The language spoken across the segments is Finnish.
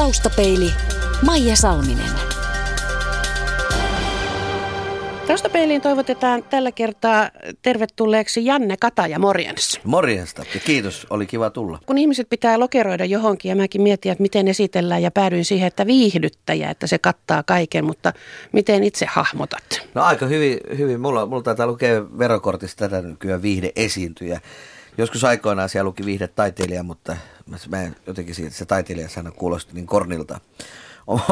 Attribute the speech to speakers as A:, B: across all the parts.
A: Taustapeili Maija Salminen.
B: Taustapeiliin toivotetaan tällä kertaa tervetulleeksi Janne Kataja, morjens.
C: Morjesta ja kiitos, oli kiva tulla.
B: Kun ihmiset pitää lokeroida johonkin ja mäkin mietin, että miten esitellään ja päädyin siihen, että viihdyttäjä, että se kattaa kaiken, mutta miten itse hahmotat?
C: No aika hyvin, hyvin. Mulla, mulla taitaa lukea verokortista tätä nykyään viihde esiintyjä. Joskus aikoinaan siellä luki viihdetaiteilija, mutta mä, jotenkin siitä, se taiteilija sana kuulosti niin kornilta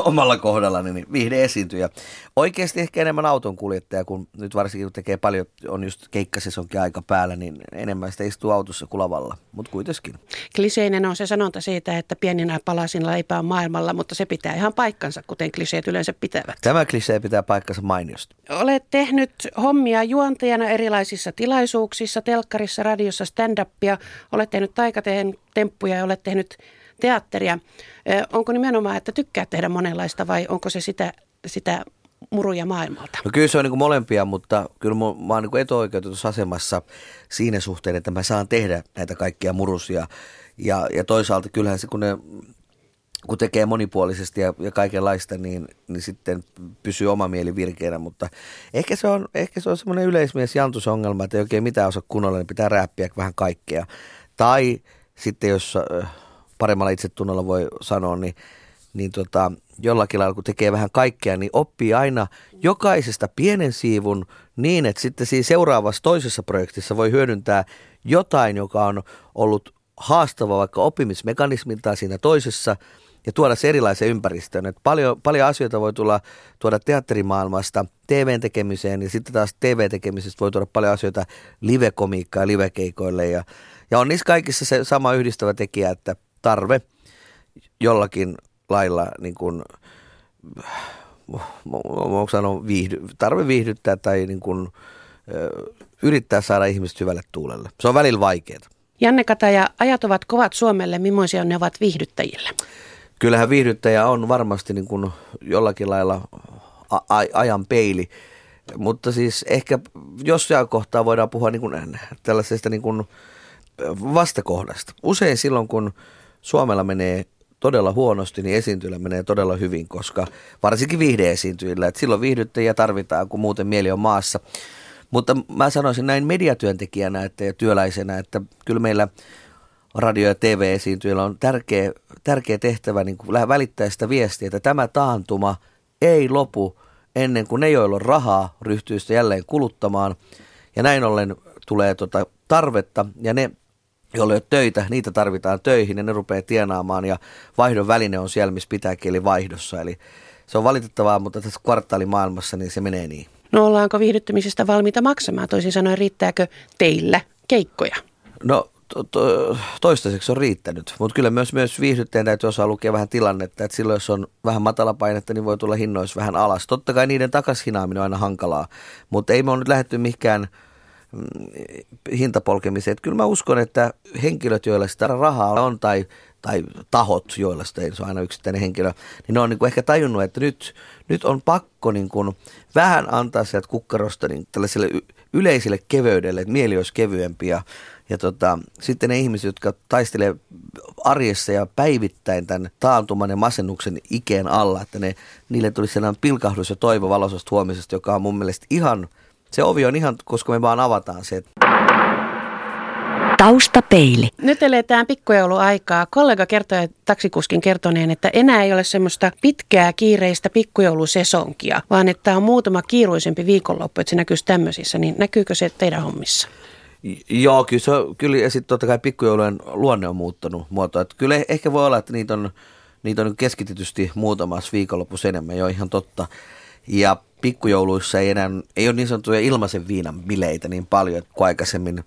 C: omalla kohdallani, niin viihde esiintyjä. Oikeasti ehkä enemmän auton kuljettaja, kun nyt varsinkin kun tekee paljon, on just keikkasesonkin aika päällä, niin enemmän sitä istuu autossa kulavalla, mutta kuitenkin.
B: Kliseinen on se sanonta siitä, että pieninä palasilla leipää maailmalla, mutta se pitää ihan paikkansa, kuten kliseet yleensä pitävät.
C: Tämä klisee pitää paikkansa mainiosti.
B: Olet tehnyt hommia juontajana erilaisissa tilaisuuksissa, telkkarissa, radiossa, stand-upia. Olet tehnyt taikateen temppuja ja olet tehnyt teatteria. Onko nimenomaan, että tykkää tehdä monenlaista vai onko se sitä, sitä muruja maailmalta?
C: No kyllä se on niin kuin molempia, mutta kyllä mä, mä oon niin etuoikeutetussa asemassa siinä suhteen, että mä saan tehdä näitä kaikkia murusia. Ja, ja toisaalta kyllähän se, kun ne kun tekee monipuolisesti ja, ja kaikenlaista, niin, niin sitten pysyy oma mieli virkeänä, mutta ehkä se on, ehkä se on semmoinen yleismies jantusongelma, että ei oikein mitään osaa kunnolla, niin pitää räppiä vähän kaikkea. Tai sitten jos paremmalla itsetunnolla voi sanoa, niin, niin tota, jollakin lailla kun tekee vähän kaikkea, niin oppii aina jokaisesta pienen siivun niin, että sitten siinä seuraavassa toisessa projektissa voi hyödyntää jotain, joka on ollut haastava vaikka oppimismekanismiltaan siinä toisessa ja tuoda se erilaisen ympäristön. Et paljon, paljon asioita voi tulla tuoda teatterimaailmasta TVn tekemiseen ja sitten taas TV-tekemisestä voi tuoda paljon asioita live-komiikkaa live-keikoille ja, ja on niissä kaikissa se sama yhdistävä tekijä, että tarve jollakin lailla niin kuin, onko sanonut, viihdy, tarve viihdyttää tai niin kuin, yrittää saada ihmiset hyvälle tuulelle. Se on välillä vaikeaa.
B: Janne Kataja, ajat ovat kovat Suomelle, millaisia ne ovat viihdyttäjille?
C: Kyllähän viihdyttäjä on varmasti niin kuin jollakin lailla a- a- ajan peili, mutta siis ehkä jossain kohtaa voidaan puhua niin kuin tällaisesta niin kuin vastakohdasta. Usein silloin, kun Suomella menee todella huonosti, niin esiintyjillä menee todella hyvin, koska varsinkin viihdeesiintyjillä, että silloin viihdyttäjiä tarvitaan, kun muuten mieli on maassa. Mutta mä sanoisin näin mediatyöntekijänä että, ja työläisenä, että kyllä meillä radio- ja TV-esiintyjillä on tärkeä, tärkeä tehtävä niin kuin välittää sitä viestiä, että tämä taantuma ei lopu ennen kuin ne, joilla on rahaa, ryhtyy sitä jälleen kuluttamaan. Ja näin ollen tulee tota tarvetta ja ne joilla ei ole töitä, niitä tarvitaan töihin ja ne rupeaa tienaamaan ja vaihdon väline on siellä, missä pitääkin, eli vaihdossa. Eli se on valitettavaa, mutta tässä kvartaalimaailmassa niin se menee niin.
B: No ollaanko viihdyttämisestä valmiita maksamaan? Toisin sanoen, riittääkö teillä keikkoja?
C: No to, to, toistaiseksi on riittänyt, mutta kyllä myös, myös viihdyttäjän täytyy osaa lukea vähän tilannetta, että silloin jos on vähän matala painetta, niin voi tulla hinnoissa vähän alas. Totta kai niiden takashinaaminen on aina hankalaa, mutta ei me ole nyt lähdetty mihinkään – hintapolkemiseen. Että kyllä mä uskon, että henkilöt, joilla sitä rahaa on tai, tai tahot, joilla sitä ei se on aina yksittäinen henkilö, niin ne on niin kuin ehkä tajunnut, että nyt, nyt on pakko niin kuin vähän antaa sieltä kukkarosta niin tällaiselle yleiselle keveydelle, että mieli olisi kevyempi ja, ja tota, sitten ne ihmiset, jotka taistelee arjessa ja päivittäin tämän taantuman ja masennuksen ikeen alla, että ne, niille tulisi sellainen pilkahdus ja toivo valoisesta huomisesta, joka on mun mielestä ihan – se ovi on ihan, koska me vaan avataan se.
A: Taustapeili.
B: Nyt eletään pikkujouluaikaa. Kollega kertoi taksikuskin kertoneen, että enää ei ole semmoista pitkää kiireistä pikkujoulusesonkia, vaan että on muutama kiiruisempi viikonloppu, että se näkyisi tämmöisissä. Niin näkyykö se teidän hommissa?
C: Joo, kyllä, se on, kyllä ja sitten totta kai pikkujoulujen luonne on muuttanut muotoa. Että kyllä ehkä voi olla, että niitä on, niitä on keskitetysti muutamassa viikonlopussa enemmän, jo ihan totta. Ja pikkujouluissa ei enää, ei ole niin sanottuja ilmaisen viinan bileitä niin paljon kuin aikaisemmin.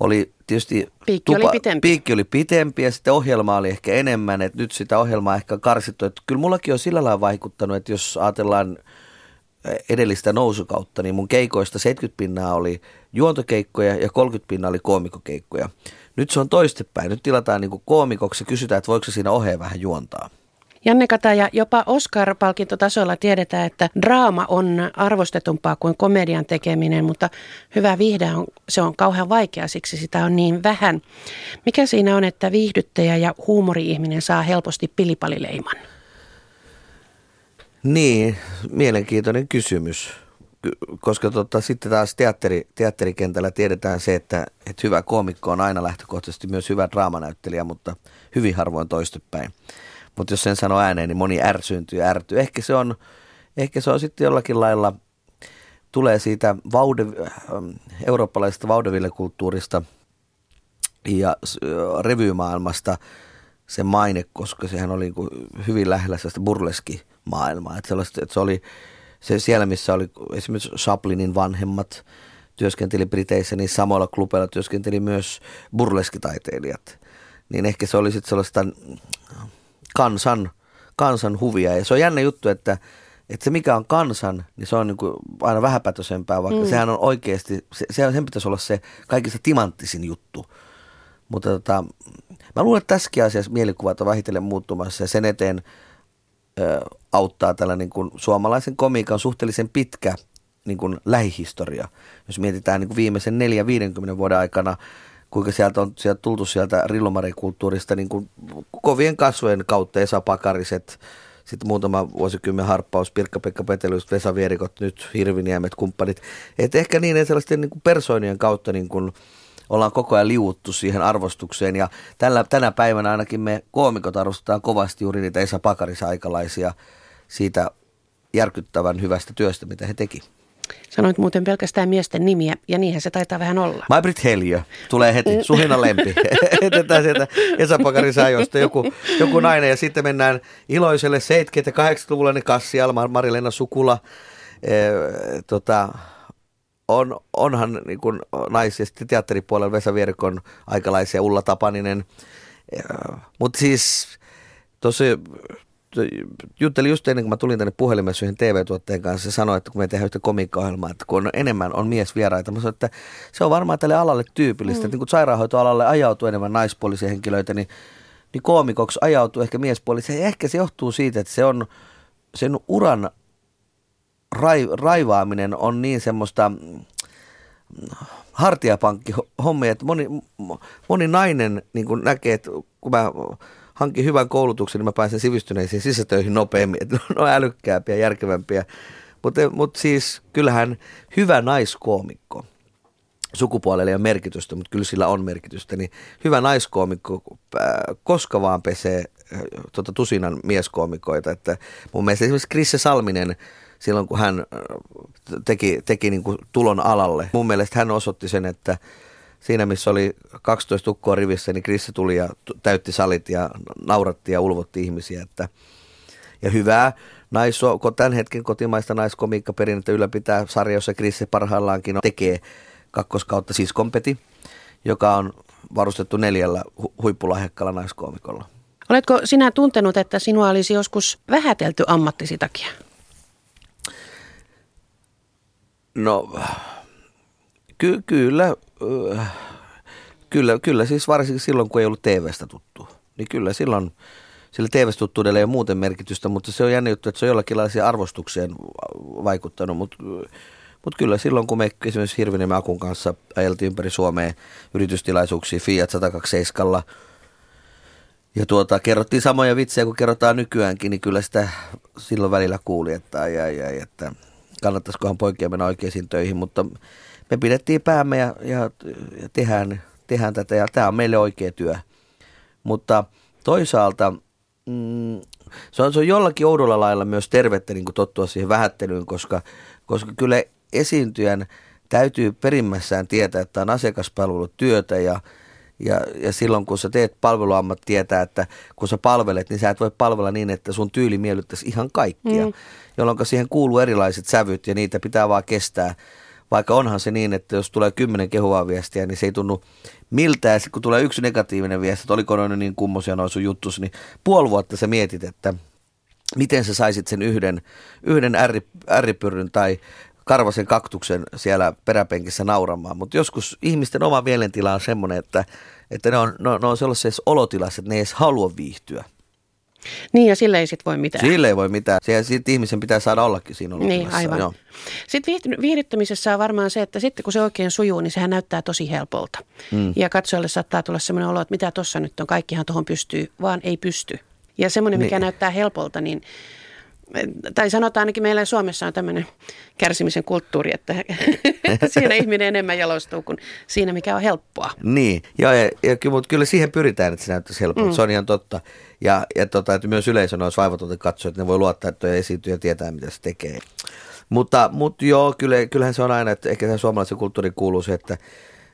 C: Oli tietysti...
B: Piikki tupa, oli pitempi.
C: Piikki oli pitempi ja sitten ohjelma oli ehkä enemmän, että nyt sitä ohjelmaa ehkä karsittu. Että kyllä mullakin on sillä lailla vaikuttanut, että jos ajatellaan edellistä nousukautta, niin mun keikoista 70 pinnaa oli juontokeikkoja ja 30 pinnaa oli koomikokeikkoja. Nyt se on toistepäin. Nyt tilataan niin koomikoksi ja kysytään, että voiko se siinä oheen vähän juontaa.
B: Janne Kataja, jopa Oscar-palkintotasolla tiedetään, että draama on arvostetumpaa kuin komedian tekeminen, mutta hyvä viihde on, se on kauhean vaikea, siksi sitä on niin vähän. Mikä siinä on, että viihdyttäjä ja huumori-ihminen saa helposti pilipalileiman?
C: Niin, mielenkiintoinen kysymys koska tota, sitten taas teatteri, teatterikentällä tiedetään se, että, että hyvä koomikko on aina lähtökohtaisesti myös hyvä draamanäyttelijä, mutta hyvin harvoin toistepäin. Mutta jos sen sanoo ääneen, niin moni ärsyyntyy ja ärtyy. Ehkä se on, ehkä se on sitten jollakin lailla, tulee siitä vaude, ähm, eurooppalaisesta vaudeville-kulttuurista ja revymaailmasta se maine, koska sehän oli niin hyvin lähellä sellaista burleski-maailmaa. Että, että se oli se siellä, missä oli esimerkiksi Chaplinin vanhemmat työskenteli Briteissä, niin samoilla klubeilla työskenteli myös burleskitaiteilijat. Niin ehkä se oli sitten sellaista kansan, kansan huvia. Ja se on jännä juttu, että, että se mikä on kansan, niin se on niin kuin aina vähäpätösempää, vaikka mm. sehän on oikeasti, se, sen pitäisi olla se kaikista timanttisin juttu. Mutta tota, mä luulen, että tässäkin asiassa mielikuvat on vähitellen muuttumassa ja sen eteen auttaa tällä niin kuin suomalaisen komiikan suhteellisen pitkä niin kuin lähihistoria. Jos mietitään niin kuin viimeisen 4-50 vuoden aikana, kuinka sieltä on sieltä tultu sieltä rillomarikulttuurista niin kuin kovien kasvojen kautta Esa Pakariset, sitten muutama vuosikymmen harppaus, Pirkka-Pekka Petelys, Vesa Vierikot, nyt Hirviniemet, kumppanit. Et ehkä niin, sellaisten niin kuin persoonien kautta niin kuin ollaan koko ajan liuuttu siihen arvostukseen ja tällä, tänä päivänä ainakin me koomikot arvostetaan kovasti juuri niitä Esa Pakaris-aikalaisia siitä järkyttävän hyvästä työstä, mitä he teki.
B: Sanoit muuten pelkästään miesten nimiä, ja niinhän se taitaa vähän olla.
C: Maibrit Heliö tulee heti, Suhina Lempi. Etetään sieltä Esa Pakarin ajoista joku, joku nainen, ja sitten mennään iloiselle 70- ja 80-luvulla, niin Kassi Alma, Marilena Sukula, e, tota, on, onhan niin kuin naisesti teatteripuolella Vesa Vierikon aikalaisia Ulla Tapaninen. Mutta siis tuossa juttelin just ennen kuin mä tulin tänne puhelimessa yhden TV-tuotteen kanssa, se sanoi, että kun me tehdään yhtä komiikkaohjelmaa, että kun on enemmän on miesvieraita, mä sanoin, että se on varmaan tälle alalle tyypillistä, mm. että niin kun sairaanhoitoalalle ajautuu enemmän naispuolisia henkilöitä, niin, niin koomikoksi ajautuu ehkä miespuolisia. Ehkä se johtuu siitä, että se on sen uran rai, raivaaminen on niin semmoista mm, hartiapankki hommia, että moni, moni nainen niin näkee, että kun mä hankin hyvän koulutuksen, niin mä pääsen sivistyneisiin sisätöihin nopeammin, että ne on älykkäämpiä, järkevämpiä. Mutta mut siis kyllähän hyvä naiskoomikko, sukupuolelle ole merkitystä, mutta kyllä sillä on merkitystä, niin hyvä naiskoomikko äh, koska vaan pesee tota, tusinan mieskoomikoita. Että mun mielestä esimerkiksi Krisse Salminen – silloin, kun hän äh, teki, teki niin kuin tulon alalle. Mun mielestä hän osoitti sen, että siinä missä oli 12 tukkoa rivissä, niin Krisse tuli ja täytti salit ja nauratti ja ulvotti ihmisiä. Että, ja hyvää naiso, tämän hetken kotimaista naiskomiikkaperinnettä ylläpitää sarja, jossa Krisse parhaillaankin tekee kakkoskautta siis kompeti, joka on varustettu neljällä hu- huippulahjakkalla naiskoomikolla.
B: Oletko sinä tuntenut, että sinua olisi joskus vähätelty ammattisi takia?
C: No ky- kyllä, kyllä, kyllä siis varsinkin silloin, kun ei ollut TVstä tuttu. Niin kyllä silloin, sillä TVstä tuttuudella ei ole muuten merkitystä, mutta se on jännä juttu, että se on jollakinlaisia arvostukseen vaikuttanut, mutta mutta kyllä silloin, kun me esimerkiksi Hirvinen Akun kanssa ajeltiin ympäri Suomea yritystilaisuuksia Fiat 127 ja tuota, kerrottiin samoja vitsejä kuin kerrotaan nykyäänkin, niin kyllä sitä silloin välillä kuuli, että ai, ai, ai, että kannattaisikohan poikia mennä oikeisiin töihin, mutta me pidettiin päämme ja, ja, ja tehdään, tehdään tätä ja tämä on meille oikea työ. Mutta toisaalta mm, se, on, se on jollakin oudolla lailla myös tervettä niin kuin tottua siihen vähättelyyn, koska, koska kyllä esiintyjän täytyy perimmässään tietää, että on asiakaspalvelutyötä ja, ja, ja silloin kun sä teet palveluammat tietää, että kun sä palvelet, niin sä et voi palvella niin, että sun tyyli miellyttäisi ihan kaikkia. Mm jolloin siihen kuuluu erilaiset sävyt ja niitä pitää vaan kestää. Vaikka onhan se niin, että jos tulee kymmenen kehuvaa viestiä, niin se ei tunnu miltään. Sitten kun tulee yksi negatiivinen viesti, että oliko noin niin kummosia noin sun juttus, niin puoli vuotta sä mietit, että miten sä saisit sen yhden, yhden ärri, tai karvasen kaktuksen siellä peräpenkissä nauramaan. Mutta joskus ihmisten oma mielentila on semmoinen, että, että ne on, ne on, ne on sellaisessa olotilassa, että ne ei edes halua viihtyä.
B: Niin ja sille ei sitten voi mitään.
C: Sille ei voi mitään. Se, sitten ihmisen pitää saada ollakin siinä
B: Niin, aivan. Joo. Sitten viihdyttämisessä on varmaan se, että sitten kun se oikein sujuu, niin sehän näyttää tosi helpolta. Mm. Ja katsojalle saattaa tulla sellainen olo, että mitä tuossa nyt on, kaikkihan tuohon pystyy, vaan ei pysty. Ja semmoinen, mikä niin. näyttää helpolta, niin tai sanotaan ainakin meillä Suomessa on tämmöinen kärsimisen kulttuuri, että siinä ihminen enemmän jalostuu kuin siinä, mikä on helppoa.
C: Niin, ja, ja, ja, mutta kyllä siihen pyritään, että se näyttäisi helpolta. Mm. Se on ihan totta. Ja, ja tota, että myös yleisön olisi vaivatonta katsoa, että ne voi luottaa, että esiintyy ja tietää, mitä se tekee. Mutta, mutta joo, kyllä, kyllähän se on aina, että ehkä se suomalaisen kulttuuriin kuuluu se, että,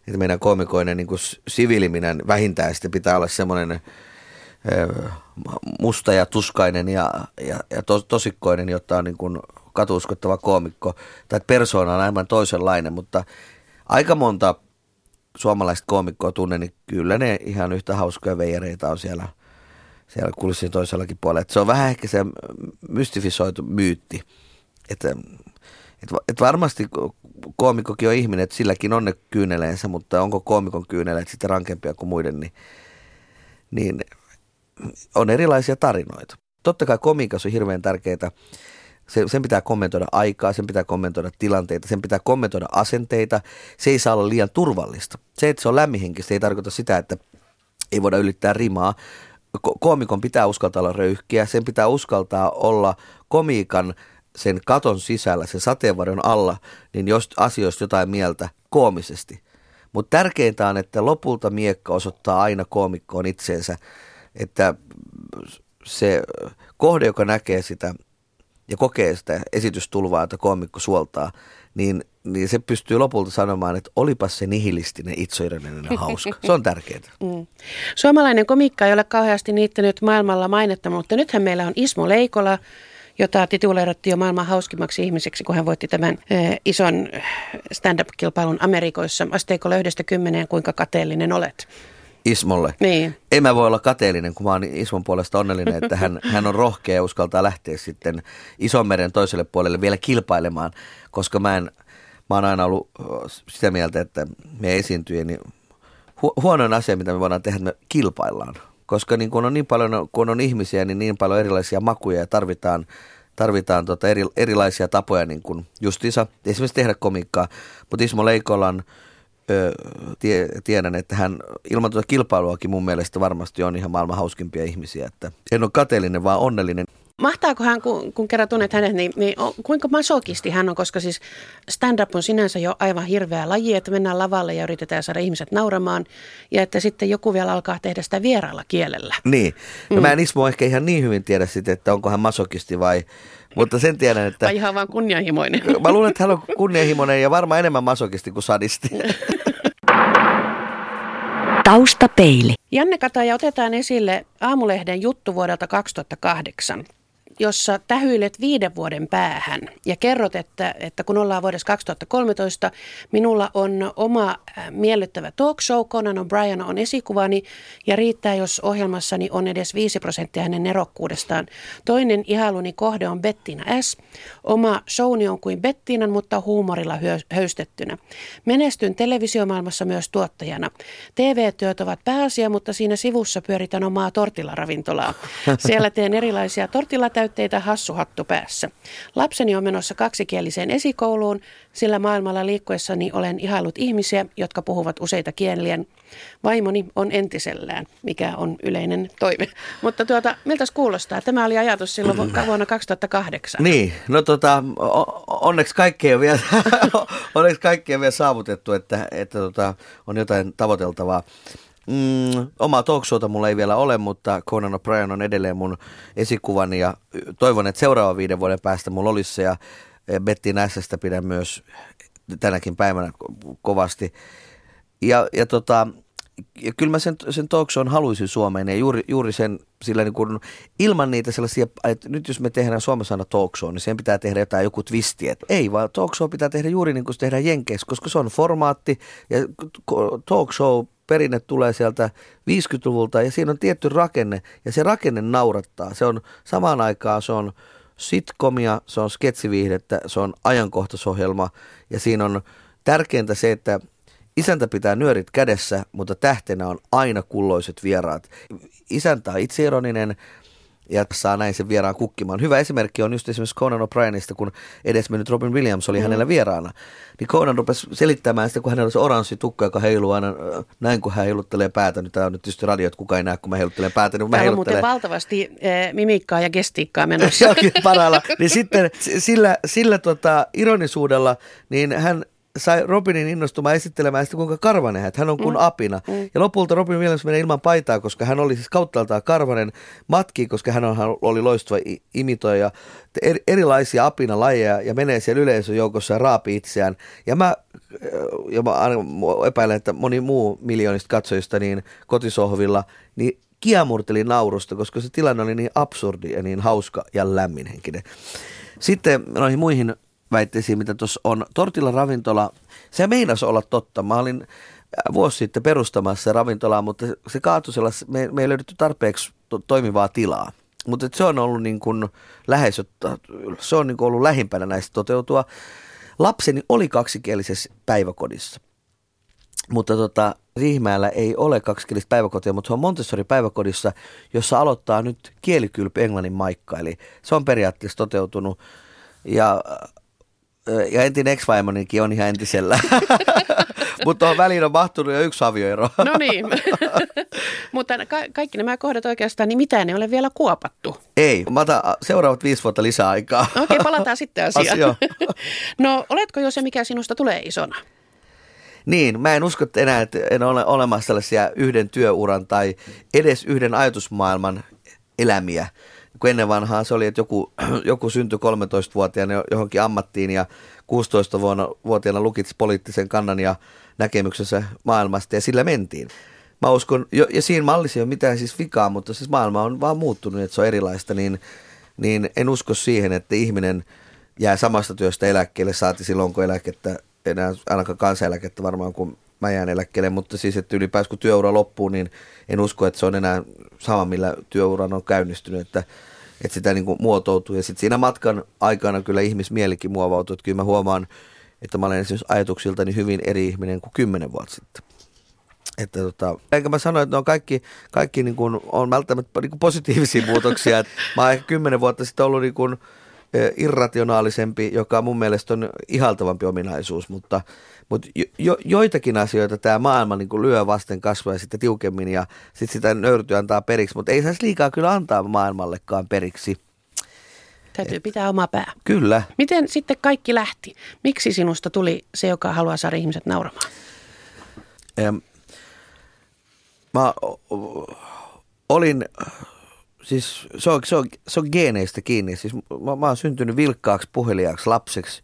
C: että meidän komikoinen niin siviiliminen vähintään sitten pitää olla semmoinen musta ja tuskainen ja, ja, ja to, tosikkoinen, jotta on niin kuin katuuskottava koomikko. Tai persoona on aivan toisenlainen, mutta aika monta suomalaista koomikkoa tunne, niin kyllä ne ihan yhtä hauskoja veijareita on siellä, siellä kulissin toisellakin puolella. Et se on vähän ehkä se mystifisoitu myytti, että et, et varmasti koomikokin on ihminen, että silläkin on ne kyyneleensä, mutta onko koomikon kyyneleet sitten rankempia kuin muiden, niin, niin on erilaisia tarinoita. Totta kai komiikassa on hirveän tärkeää. Se, sen pitää kommentoida aikaa, sen pitää kommentoida tilanteita, sen pitää kommentoida asenteita. Se ei saa olla liian turvallista. Se, että se on lämmihenkistä, ei tarkoita sitä, että ei voida ylittää rimaa. Ko- koomikon pitää uskaltaa olla röyhkiä, sen pitää uskaltaa olla komiikan sen katon sisällä, sen sateenvarjon alla, niin jos asioista jotain mieltä koomisesti. Mutta tärkeintä on, että lopulta miekka osoittaa aina koomikkoon itseensä että se kohde, joka näkee sitä ja kokee sitä esitystulvaa, että koomikko suoltaa, niin, niin se pystyy lopulta sanomaan, että olipas se nihilistinen, itsoironinen hauska. Se on tärkeää. Mm.
B: Suomalainen komiikka ei ole kauheasti niittänyt maailmalla mainetta, mutta nythän meillä on Ismo Leikola, jota tituleerattiin jo maailman hauskimmaksi ihmiseksi, kun hän voitti tämän eh, ison stand-up-kilpailun Amerikoissa. Asteikolla yhdestä kymmeneen, kuinka kateellinen olet?
C: Ismolle.
B: Niin.
C: En mä voi olla kateellinen, kun mä oon Ismon puolesta onnellinen, että hän, hän on rohkea ja uskaltaa lähteä sitten meren toiselle puolelle vielä kilpailemaan, koska mä en, mä oon aina ollut sitä mieltä, että me esiintyjä, niin hu, huonoin asia, mitä me voidaan tehdä, että me kilpaillaan. Koska niin kun on niin paljon, kun on ihmisiä, niin niin paljon erilaisia makuja ja tarvitaan, tarvitaan tota eri, erilaisia tapoja niin kuin justiinsa esimerkiksi tehdä komiikkaa. Mutta Ismo Leikolan tie, tiedän, että hän ilman tuota kilpailuakin mun mielestä varmasti on ihan maailman hauskimpia ihmisiä. Että en ole kateellinen, vaan onnellinen.
B: Mahtaako hän, kun, kun kerran tunnet hänet, niin, niin on, kuinka masokisti hän on, koska siis stand-up on sinänsä jo aivan hirveä laji, että mennään lavalle ja yritetään saada ihmiset nauramaan, ja että sitten joku vielä alkaa tehdä sitä vieraalla kielellä.
C: Niin. No mm. mä en Ismo ehkä ihan niin hyvin tiedä sitten, että onko hän masokisti vai, mutta sen tiedän, että...
B: Vai ihan vaan kunnianhimoinen.
C: Mä luulen, että hän on kunnianhimoinen ja varmaan enemmän masokisti kuin sadisti.
A: Taustapeili.
B: Janne Kataja otetaan esille Aamulehden juttu vuodelta 2008 jossa tähyilet viiden vuoden päähän ja kerrot, että, että kun ollaan vuodessa 2013, minulla on oma äh, miellyttävä talk show, Conan O'Brien on esikuvani ja riittää, jos ohjelmassani on edes 5 prosenttia hänen nerokkuudestaan. Toinen ihailuni kohde on Bettina S. Oma showni on kuin Bettinan, mutta huumorilla höystettynä. Menestyn televisiomaailmassa myös tuottajana. TV-työt ovat pääasia, mutta siinä sivussa pyöritän omaa tortillaravintolaa. Siellä teen erilaisia tortillatäyttöjä täytteitä hassuhattu päässä. Lapseni on menossa kaksikieliseen esikouluun, sillä maailmalla liikkuessani olen ihailut ihmisiä, jotka puhuvat useita kieliä. Vaimoni on entisellään, mikä on yleinen toive. Mutta tuota, miltä kuulostaa? Tämä oli ajatus silloin vuonna 2008.
C: Niin, no tota, onneksi kaikkea vielä, onneksi kaikkea vielä saavutettu, että, että tota, on jotain tavoiteltavaa. Mm, omaa talk mulla ei vielä ole, mutta Conan O'Brien on edelleen mun esikuvani ja toivon, että seuraavan viiden vuoden päästä mulla olisi se ja Betty Nässästä pidän myös tänäkin päivänä kovasti. Ja, ja, tota, ja kyllä mä sen, sen talk haluaisin Suomeen ja juuri, juuri sen sillä niin kuin, ilman niitä sellaisia, että nyt jos me tehdään Suomessa aina talk show, niin sen pitää tehdä jotain joku twisti. Että ei, vaan talk show pitää tehdä juuri niin kuin se tehdään Jenkeissä, koska se on formaatti ja talk show perinne tulee sieltä 50-luvulta ja siinä on tietty rakenne ja se rakenne naurattaa. Se on samaan aikaan se on sitkomia, se on sketsiviihdettä, se on ajankohtaisohjelma ja siinä on tärkeintä se, että isäntä pitää nyörit kädessä, mutta tähtenä on aina kulloiset vieraat. Isäntä on itseironinen ja saa näin sen vieraan kukkimaan. Hyvä esimerkki on just esimerkiksi Conan O'Brienista, kun edesmennyt Robin Williams oli mm. hänellä vieraana. Niin Conan rupesi selittämään sitä, kun hänellä oli se oranssi tukka, joka heiluu aina näin, kun hän heiluttelee päätä. Nyt tämä on nyt tietysti radio, että kukaan ei näe, kun mä heiluttelen päätä. Niin
B: Täällä on muuten valtavasti äh, mimikkaa ja gestiikkaa menossa.
C: parhailla. Niin sitten sillä, sillä tota, ironisuudella, niin hän sai Robinin innostumaan esittelemään sitä, kuinka karvanen hän, hän on kuin mm. apina. Mm. Ja lopulta Robin Williams menee ilman paitaa, koska hän oli siis kauttaaltaan karvanen matki, koska hän oli loistava imitoija er, erilaisia apinalajeja ja menee siellä yleisön joukossa ja raapi itseään. Ja mä, ja mä epäilen, että moni muu miljoonista katsojista niin kotisohvilla, niin kiamurteli naurusta, koska se tilanne oli niin absurdi ja niin hauska ja lämminhenkinen. Sitten noihin muihin väitteisiin, mitä tuossa on. Tortilla ravintola, se meinasi olla totta. Mä olin äh, vuosi sitten perustamassa ravintolaa, mutta se kaatui sellaisen, me, me ei löydetty tarpeeksi to, toimivaa tilaa. Mutta se on ollut niin kuin lähes, se on niin kuin ollut lähimpänä näistä toteutua. Lapseni oli kaksikielisessä päiväkodissa. Mutta tota, Riihimäellä ei ole kaksikielistä päiväkotia, mutta se on Montessori-päiväkodissa, jossa aloittaa nyt kielikylpy englannin maikka. Eli se on periaatteessa toteutunut. Ja ja entinen ex on ihan entisellä. Mutta on väliin on mahtunut jo yksi avioero.
B: no niin. Mutta ka- kaikki nämä kohdat oikeastaan, niin mitä ne ole vielä kuopattu?
C: Ei, mä otan seuraavat viisi vuotta lisää aikaa.
B: Okei, okay, palataan sitten asiaan. Asio. no, oletko jo se, mikä sinusta tulee isona?
C: Niin, mä en usko että enää, että en ole olemassa sellaisia yhden työuran tai edes yhden ajatusmaailman elämiä kun ennen vanhaa se oli, että joku, joku syntyi 13-vuotiaana johonkin ammattiin ja 16-vuotiaana lukitsi poliittisen kannan ja näkemyksensä maailmasta ja sillä mentiin. Mä uskon, ja siinä mallissa ei ole mitään siis vikaa, mutta siis maailma on vaan muuttunut, että se on erilaista, niin, niin en usko siihen, että ihminen jää samasta työstä eläkkeelle, saati silloin kun eläkettä, enää ainakaan kansaneläkettä varmaan, kun mä jään eläkkeelle, mutta siis, että ylipäänsä kun työura loppuu, niin en usko, että se on enää sama, millä työuran on käynnistynyt, että että sitä niin kuin muotoutuu. Ja sitten siinä matkan aikana kyllä ihmismielikin muovautuu. Että kyllä mä huomaan, että mä olen esimerkiksi ajatuksiltani hyvin eri ihminen kuin kymmenen vuotta sitten. Että tota, enkä mä sano, että ne on kaikki, kaikki niin kuin, on välttämättä niin kuin positiivisia muutoksia. että mä oon ehkä kymmenen vuotta sitten ollut niin kuin, irrationaalisempi, joka mun mielestä on ihaltavampi ominaisuus, mutta, mutta jo, joitakin asioita tämä maailma niin kuin lyö vasten kasvoja sitten tiukemmin ja sitten sitä nöyrtyä antaa periksi, mutta ei saisi liikaa kyllä antaa maailmallekaan periksi.
B: Täytyy pitää oma pää.
C: Kyllä.
B: Miten sitten kaikki lähti? Miksi sinusta tuli se, joka haluaa saada ihmiset nauramaan?
C: Mä olin siis se on, se on, se on geeneistä kiinni. Siis mä, mä oon syntynyt vilkkaaksi puheliaaksi lapseksi,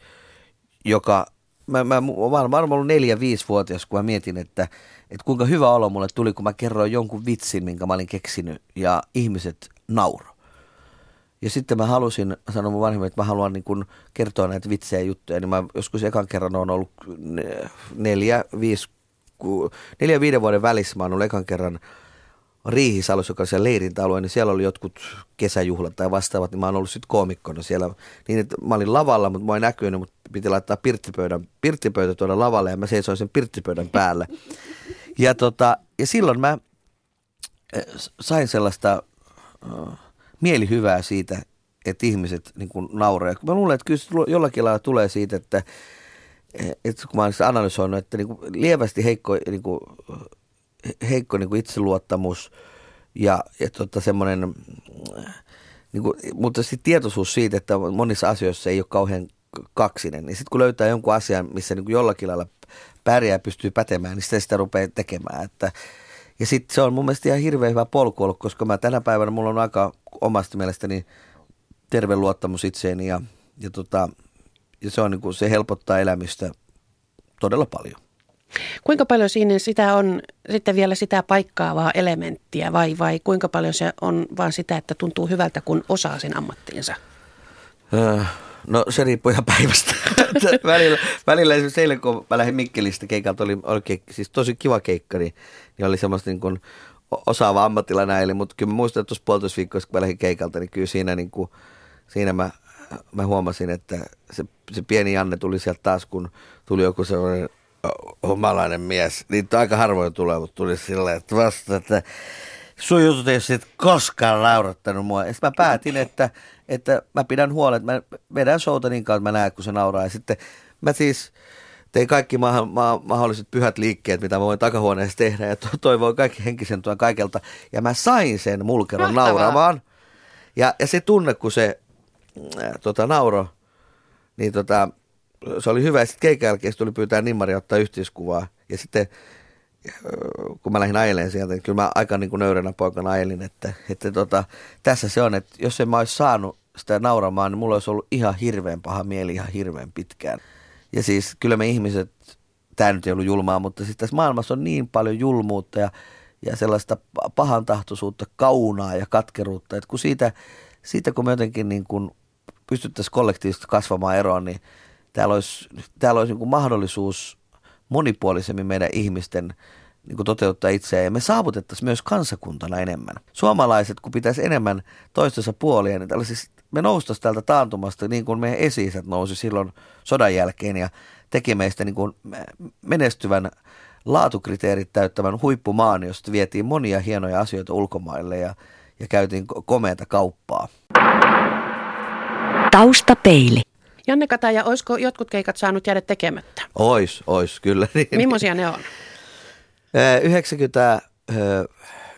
C: joka, mä, mä, mä oon varmaan ollut neljä-viisivuotias, kun mä mietin, että, että kuinka hyvä olo mulle tuli, kun mä kerroin jonkun vitsin, minkä mä olin keksinyt ja ihmiset nauro. Ja sitten mä halusin sanoa mun vanhemmille, että mä haluan niin kun kertoa näitä vitsejä juttuja, niin mä joskus ekan kerran on ollut neljä, viisi, neljä, viiden vuoden välissä, mä oon ollut ekan kerran – Riihisalossa, joka on siellä leirintäalue, niin siellä oli jotkut kesäjuhlat tai vastaavat, niin mä oon ollut sitten koomikkona siellä. Niin, että mä olin lavalla, mutta mä ei näkynyt, mutta piti laittaa pirttipöydän, pirttipöytä tuoda lavalle ja mä seisoin sen pirttipöydän päälle. Ja, tota, ja silloin mä eh, sain sellaista uh, mielihyvää siitä, että ihmiset niin nauraa. Mä luulen, että kyllä jollakin lailla tulee siitä, että, eh, että kun mä olen analysoinut, että niin lievästi heikko niin kuin, heikko niin kuin itseluottamus ja, ja tota semmoinen, niin kuin, mutta sitten tietoisuus siitä, että monissa asioissa ei ole kauhean kaksinen, niin sitten kun löytää jonkun asian, missä niin kuin jollakin lailla pärjää pystyy pätemään, niin sitä, sitä rupeaa tekemään. Että, ja sitten se on mun mielestä ihan hirveän hyvä polku ollut, koska mä tänä päivänä mulla on aika omasta mielestäni terve luottamus itseeni ja, ja, tota, ja se, on niin kuin, se helpottaa elämistä todella paljon.
B: Kuinka paljon siinä sitä on sitten vielä sitä paikkaavaa elementtiä vai, vai kuinka paljon se on vaan sitä, että tuntuu hyvältä, kun osaa sen ammattiinsa?
C: Öö, no se riippuu ihan päivästä. välillä, välillä esimerkiksi eilen, kun mä lähdin Mikkelistä keikalta, oli oikein siis tosi kiva keikka, niin, niin oli semmoista niin kuin osaava ammattilainen äili, mutta kyllä mä muistan, että tuossa puolitoista viikkoa, kun mä lähdin keikalta, niin kyllä siinä, niin kuin, siinä mä, mä huomasin, että se, se pieni Janne tuli sieltä taas, kun tuli joku sellainen humalainen mies. Niitä aika harvoin tulee, mutta tuli silleen, että vasta, että sun jutut ei sit koskaan naurattanut mua. Ja mä päätin, että, että mä pidän huolen, että mä vedän showta niin kauan, että mä näen, kun se nauraa. Ja sitten mä siis tein kaikki ma- ma- mahdolliset pyhät liikkeet, mitä mä voin takahuoneessa tehdä ja to- toivoin kaikki henkisen tuen kaikelta. Ja mä sain sen mulkeron
B: Mahtavaa.
C: nauramaan. Ja, ja se tunne, kun se äh, tota, nauro, niin tota, se oli hyvä. Sitten keikan jälkeen tuli pyytää Nimmari ottaa yhteiskuvaa. Ja sitten kun mä lähdin ajelemaan sieltä, niin kyllä mä aika niin kuin nöyränä poikana ajelin, että, että tota, tässä se on, että jos en mä olisi saanut sitä nauramaan, niin mulla olisi ollut ihan hirveän paha mieli ihan hirveän pitkään. Ja siis kyllä me ihmiset, tämä nyt ei ollut julmaa, mutta siis tässä maailmassa on niin paljon julmuutta ja, ja sellaista pa- pahantahtoisuutta, kaunaa ja katkeruutta, että kun siitä, siitä kun me jotenkin niin kuin pystyttäisiin kollektiivisesti kasvamaan eroon, niin täällä olisi, täällä olisi niin mahdollisuus monipuolisemmin meidän ihmisten niin toteuttaa itseään ja me saavutettaisiin myös kansakuntana enemmän. Suomalaiset, kun pitäisi enemmän toistensa puolia, niin tällaisista, me noustaisiin täältä taantumasta niin kuin meidän esi nousi silloin sodan jälkeen ja teki meistä niin kuin menestyvän laatukriteerit täyttävän huippumaan, josta vietiin monia hienoja asioita ulkomaille ja, ja käytiin ko- komeata kauppaa.
A: Taustapeili.
B: Janne Kataja, olisiko jotkut keikat saanut jäädä tekemättä?
C: Ois, ois, kyllä. Niin,
B: Millaisia ne on?
C: Ää, 90, ää,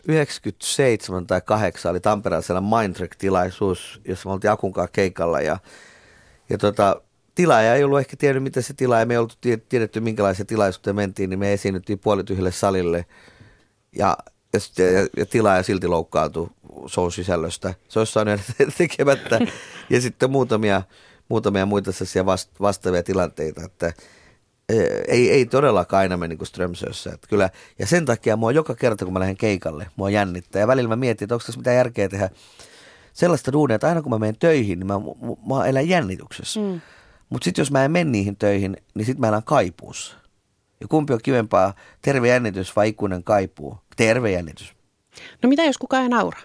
C: 97 tai 8 oli Tampereella sellainen Mindtrack-tilaisuus, jossa me oltiin Akun kanssa keikalla ja, ja tota, tilaaja ei ollut ehkä tiennyt, mitä se tilaaja, me ei oltu tie- tiedetty, minkälaisia tilaisuuteen mentiin, niin me esiinnyttiin puolityhjälle salille ja, ja, ja, ja tilaaja silti loukkaantui show sisällöstä. Se olisi saanut tekemättä ja sitten muutamia, muutamia muita sellaisia vast, vastaavia tilanteita, että ei, ei todellakaan aina mene niin kuin Strömsössä. Että kyllä, ja sen takia mua joka kerta, kun mä lähden keikalle, mua jännittää. Ja välillä mä mietin, että onko tässä mitään järkeä tehdä sellaista duunia, että aina kun mä menen töihin, niin mä, mä, mä elän jännityksessä. Mm. Mutta sitten jos mä en mene niihin töihin, niin sitten mä elän kaipuussa. Ja kumpi on kivempaa, terve jännitys vai ikuinen kaipuu? Terve jännitys.
B: No mitä jos kukaan ei naura?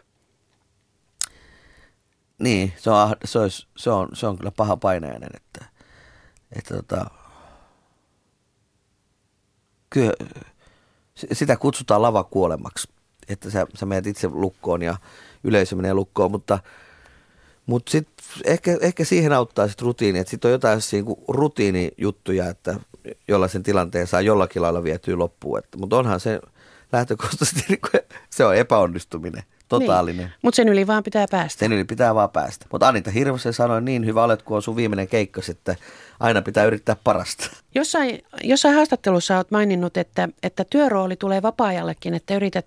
C: Niin, se on, ah- se, olisi, se, on, se on kyllä paha painajainen, että, että tota, kyllä, sitä kutsutaan lavakuolemaksi, että sä, sä menet itse lukkoon ja yleisö menee lukkoon, mutta, mutta sitten ehkä, ehkä siihen auttaa sitten rutiini, että sitten on jotain siinä rutiinijuttuja, että jolla sen tilanteen saa jollakin lailla vietyä loppuun, että, mutta onhan se lähtökohtaisesti, niin kuin- se on epäonnistuminen, totaalinen.
B: Niin. Mutta sen yli vaan pitää päästä.
C: Sen yli pitää vaan päästä. Mutta Anita Hirvosen sanoi, niin hyvä olet, kun on sun viimeinen keikka, että aina pitää yrittää parasta.
B: Jossain, jossain haastattelussa olet maininnut, että, että työrooli tulee vapaa-ajallekin, että yrität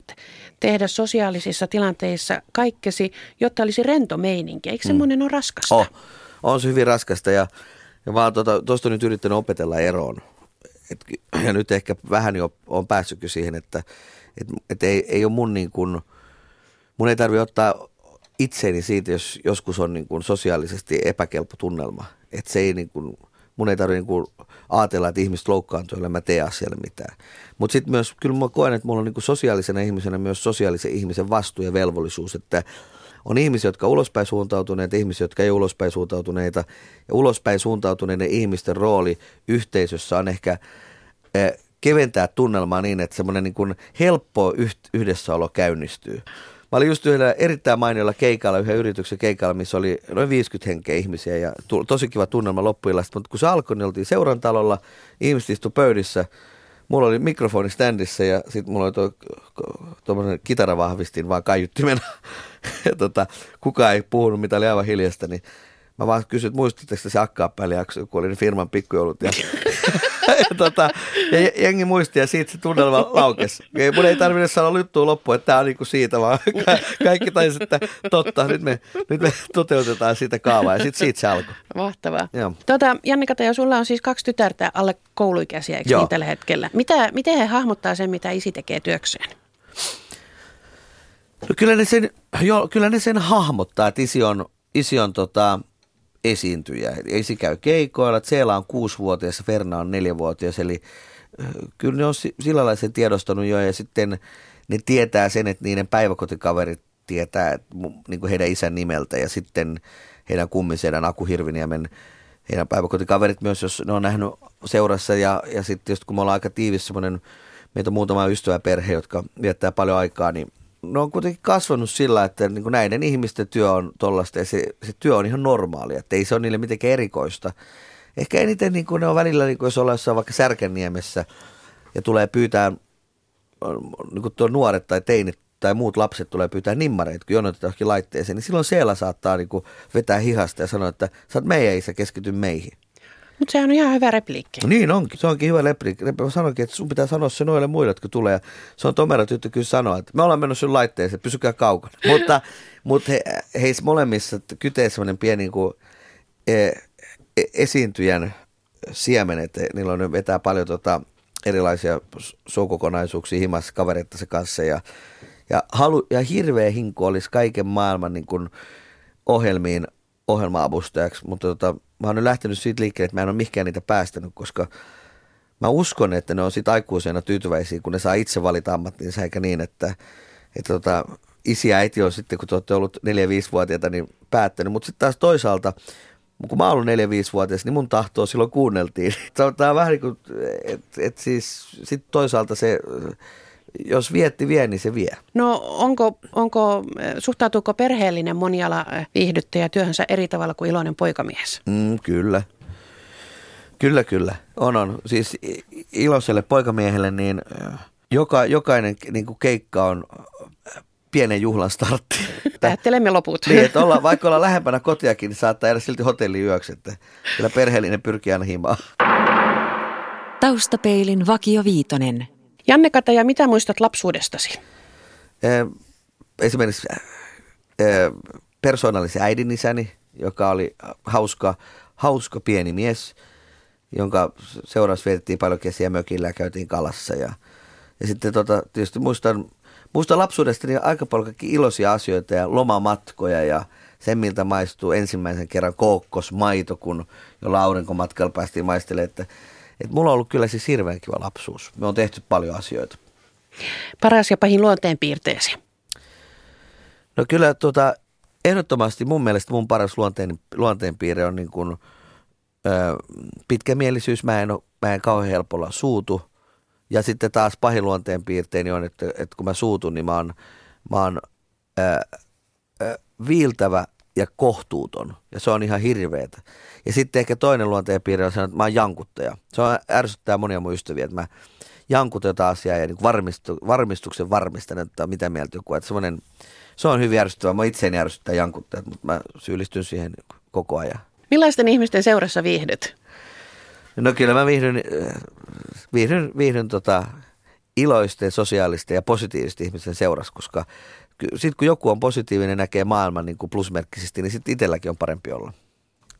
B: tehdä sosiaalisissa tilanteissa kaikkesi, jotta olisi rento meininki. Eikö semmoinen ole raskasta?
C: Oh, on se hyvin raskasta ja, ja mä oon tuosta tota, nyt yrittänyt opetella eroon. Et, ja nyt ehkä vähän jo on päässytkin siihen, että et, et ei, ei ole mun niin kuin, mun ei tarvitse ottaa itseeni siitä, jos joskus on niin kuin sosiaalisesti epäkelpo tunnelma. Että se ei niin kuin, mun ei tarvitse niin kuin ajatella, että ihmiset loukkaantuu, jolle mä tee asialle mitään. Mutta sitten myös, kyllä mä koen, että mulla on niin kuin sosiaalisena ihmisenä myös sosiaalisen ihmisen vastuu ja velvollisuus, että on ihmisiä, jotka on ulospäin suuntautuneita, ihmisiä, jotka ei ole ulospäin suuntautuneita. Ja ulospäin suuntautuneiden ihmisten rooli yhteisössä on ehkä eh, keventää tunnelmaa niin, että semmoinen niin kuin helppo yhdessäolo käynnistyy. Mä olin just yhdellä erittäin mainiolla keikalla, yhden yrityksen keikalla, missä oli noin 50 henkeä ihmisiä ja tosi kiva tunnelma loppuillasta, mutta kun se alkoi, niin oltiin seurantalolla, ihmiset istu pöydissä, mulla oli mikrofoni standissa ja sitten mulla oli tuo tuommoinen kitaravahvistin vaan kaiuttimena. ja tota, kukaan ei puhunut, mitä oli aivan hiljasta, niin mä vaan kysyin, että muistatteko te se Akkaappäli-jakso, kun oli ne firman pikkujoulut. Ja, ja, tota, ja jengi muisti ja siitä se tunnelma laukesi. Ei, mun ei tarvinnut sanoa juttua loppuun, että tämä on niinku siitä, vaan ka- kaikki taisi, että totta, nyt me, nyt me toteutetaan sitä kaavaa ja sitten siitä se alkoi.
B: Mahtavaa.
C: Joo.
B: Tota, Janne Kataja, sulla on siis kaksi tytärtä alle kouluikäisiä, eikö
C: Joo.
B: niin tällä hetkellä? Mitä, miten he hahmottaa sen, mitä isi tekee työkseen?
C: No kyllä ne sen, jo, kyllä ne sen hahmottaa, että isi on, isi on tota, esiintyjä. Isi käy keikoilla, Seela on kuusivuotias Ferna on neljävuotias, eli kyllä ne on si- sillä lailla sen tiedostanut jo. Ja sitten ne tietää sen, että niiden päiväkotikaverit tietää niin kuin heidän isän nimeltä ja sitten heidän kummisedän Aku Hirviniemen heidän päiväkotikaverit myös, jos ne on nähnyt seurassa. Ja, ja sitten just kun me ollaan aika tiivis semmoinen, meitä on muutama ystäväperhe, jotka viettää paljon aikaa, niin ne on kuitenkin kasvanut sillä, että niin kuin näiden ihmisten työ on tollasta ja se, se työ on ihan normaalia, että ei se ole niille mitenkään erikoista. Ehkä eniten niin kuin ne on välillä, niin kuin jos ollaan jossain vaikka Särkänniemessä ja tulee pyytää, niin kuin tuo nuoret tai teinit tai muut lapset tulee pyytää nimmareita, kun jonotetaan johonkin laitteeseen, niin silloin siellä saattaa niin kuin vetää hihasta ja sanoa, että sä oot meidän isä, keskity meihin.
B: Mutta sehän on ihan hyvä repliikki.
C: No niin onkin, se onkin hyvä repliikki. Mä sanoinkin, että sun pitää sanoa se noille muille, jotka tulee. Se on tomera tyttö kyllä sanoa, että me ollaan mennyt sun laitteeseen, pysykää kaukana. mutta mutta he, heissä molemmissa kytee semmoinen pieni niin kuin, e, e, esiintyjän siemenet. Niillä on vetää paljon tota, erilaisia suukokonaisuuksia himassa kaverittansa kanssa ja, ja, halu, ja hirveä hinku olisi kaiken maailman niin kuin, ohjelmiin ohjelma-avustajaksi, mutta tota, mä oon nyt lähtenyt siitä liikkeelle, että mä en ole mihinkään niitä päästänyt, koska mä uskon, että ne on sit aikuisena tyytyväisiä, kun ne saa itse valita ammattinsa, eikä niin, että, että tota, isi ja äiti on sitten, kun te olette ollut 4-5-vuotiaita, niin päättänyt. Mutta sitten taas toisaalta, kun mä oon ollut 4-5-vuotias, niin mun tahtoa silloin kuunneltiin. Tämä on vähän niin kuin, että et siis sitten toisaalta se jos vietti vie, niin se vie.
B: No onko, onko suhtautuuko perheellinen moniala viihdyttäjä työhönsä eri tavalla kuin iloinen poikamies?
C: Mm, kyllä. Kyllä, kyllä. On, on. Siis iloiselle poikamiehelle niin joka, jokainen niin kuin keikka on pienen juhlan startti.
B: Päättelemme loput.
C: Niin, että olla, vaikka olla lähempänä kotiakin, niin saattaa jäädä silti hotelliyöksi, että kyllä perheellinen pyrkii aina himaan.
A: Taustapeilin Vakio Viitonen.
B: Janne Kataja, mitä muistat lapsuudestasi?
C: esimerkiksi persoonallisen äidinisäni, joka oli hauska, hauska pieni mies, jonka seuraus vietettiin paljon kesiä mökillä ja käytiin kalassa. Ja, ja sitten tota, tietysti muistan, muistan lapsuudestani aika paljon iloisia asioita ja lomamatkoja ja sen, miltä maistuu ensimmäisen kerran kookkosmaito, kun jolla aurinkomatkalla päästiin maistelemaan, että et mulla on ollut kyllä siis hirveän kiva lapsuus. Me on tehty paljon asioita.
B: Paras ja pahin luonteenpiirteesi?
C: No kyllä tuota, ehdottomasti mun mielestä mun paras luonteen, luonteenpiirre on niin kuin, ö, pitkämielisyys. Mä en, ole, mä en kauhean helpolla suutu. Ja sitten taas pahin luonteenpiirteeni on, että, että kun mä suutun, niin mä oon, mä oon ö, ö, viiltävä ja kohtuuton. Ja se on ihan hirveetä. Ja sitten ehkä toinen luonteenpiirre on se, että mä oon jankuttaja. Se on ärsyttää monia mun ystäviä, että mä jankutan jotain asiaa ja niin varmistu, varmistuksen varmistan, että mitä mieltä joku. Että se on hyvin ärsyttävää. Mä itseäni ärsyttää jankuttajat, mutta mä syyllistyn siihen koko ajan.
B: Millaisten ihmisten seurassa viihdyt?
C: No kyllä mä viihdyn, viihdyn, viihdyn tota, iloisten, sosiaalisten ja positiivisten ihmisten seurassa, koska sitten kun joku on positiivinen näkee maailman niin kuin plusmerkkisesti, niin sitten itselläkin on parempi olla.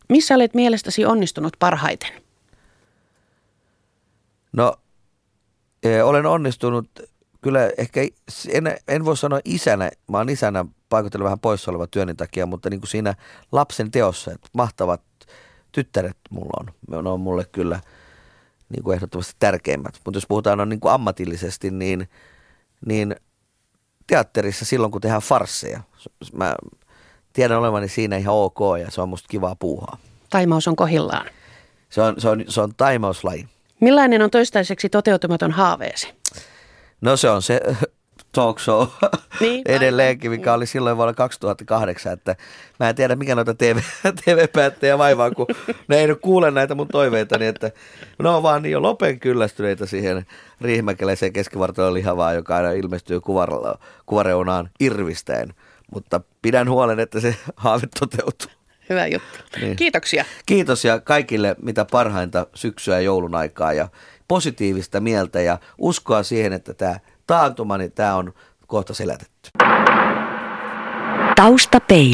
B: Missä olet mielestäsi onnistunut parhaiten?
C: No, e, olen onnistunut kyllä ehkä, en, en voi sanoa isänä, mä oon isänä paikoitella vähän poissa oleva työni takia, mutta niin kuin siinä lapsen teossa, että mahtavat tyttäret mulla on. Ne on mulle kyllä niin kuin ehdottomasti tärkeimmät. Mutta jos puhutaan on niin kuin ammatillisesti, niin, niin teatterissa silloin, kun tehdään farsseja, mä tiedän olevani siinä ihan ok ja se on musta kivaa puuhaa.
B: Taimaus on kohillaan.
C: Se on, se on, se on taimauslaji.
B: Millainen on toistaiseksi toteutumaton haaveesi?
C: No se on se talk show niin, edelleenkin, mikä oli silloin vuonna 2008, että mä en tiedä mikä noita TV, TV-päättäjä vaivaa, kun ne ei nyt kuule näitä mun toiveita, niin että ne on vaan niin jo lopen kyllästyneitä siihen riihimäkeläiseen keskivartaloon lihavaa, joka aina ilmestyy kuvareunaan irvistäen, mutta pidän huolen, että se haave toteutuu.
B: Hyvä juttu. Niin. Kiitoksia.
C: Kiitos ja kaikille mitä parhainta syksyä ja joulun aikaa ja positiivista mieltä ja uskoa siihen, että tämä taantuma, niin tämä on kohta selätetty.
A: Taustapeili.